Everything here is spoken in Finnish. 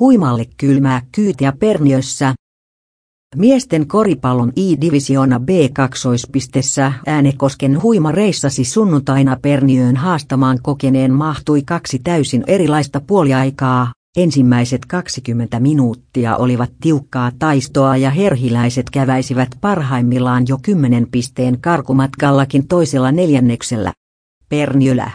Huimalle kylmää kyytiä Perniössä. Miesten koripallon I-divisiona B2-pistessä Äänekosken huima reissasi sunnuntaina Perniöön haastamaan kokeneen mahtui kaksi täysin erilaista puoliaikaa. Ensimmäiset 20 minuuttia olivat tiukkaa taistoa ja herhiläiset käväisivät parhaimmillaan jo 10 pisteen karkumatkallakin toisella neljänneksellä. Perniölä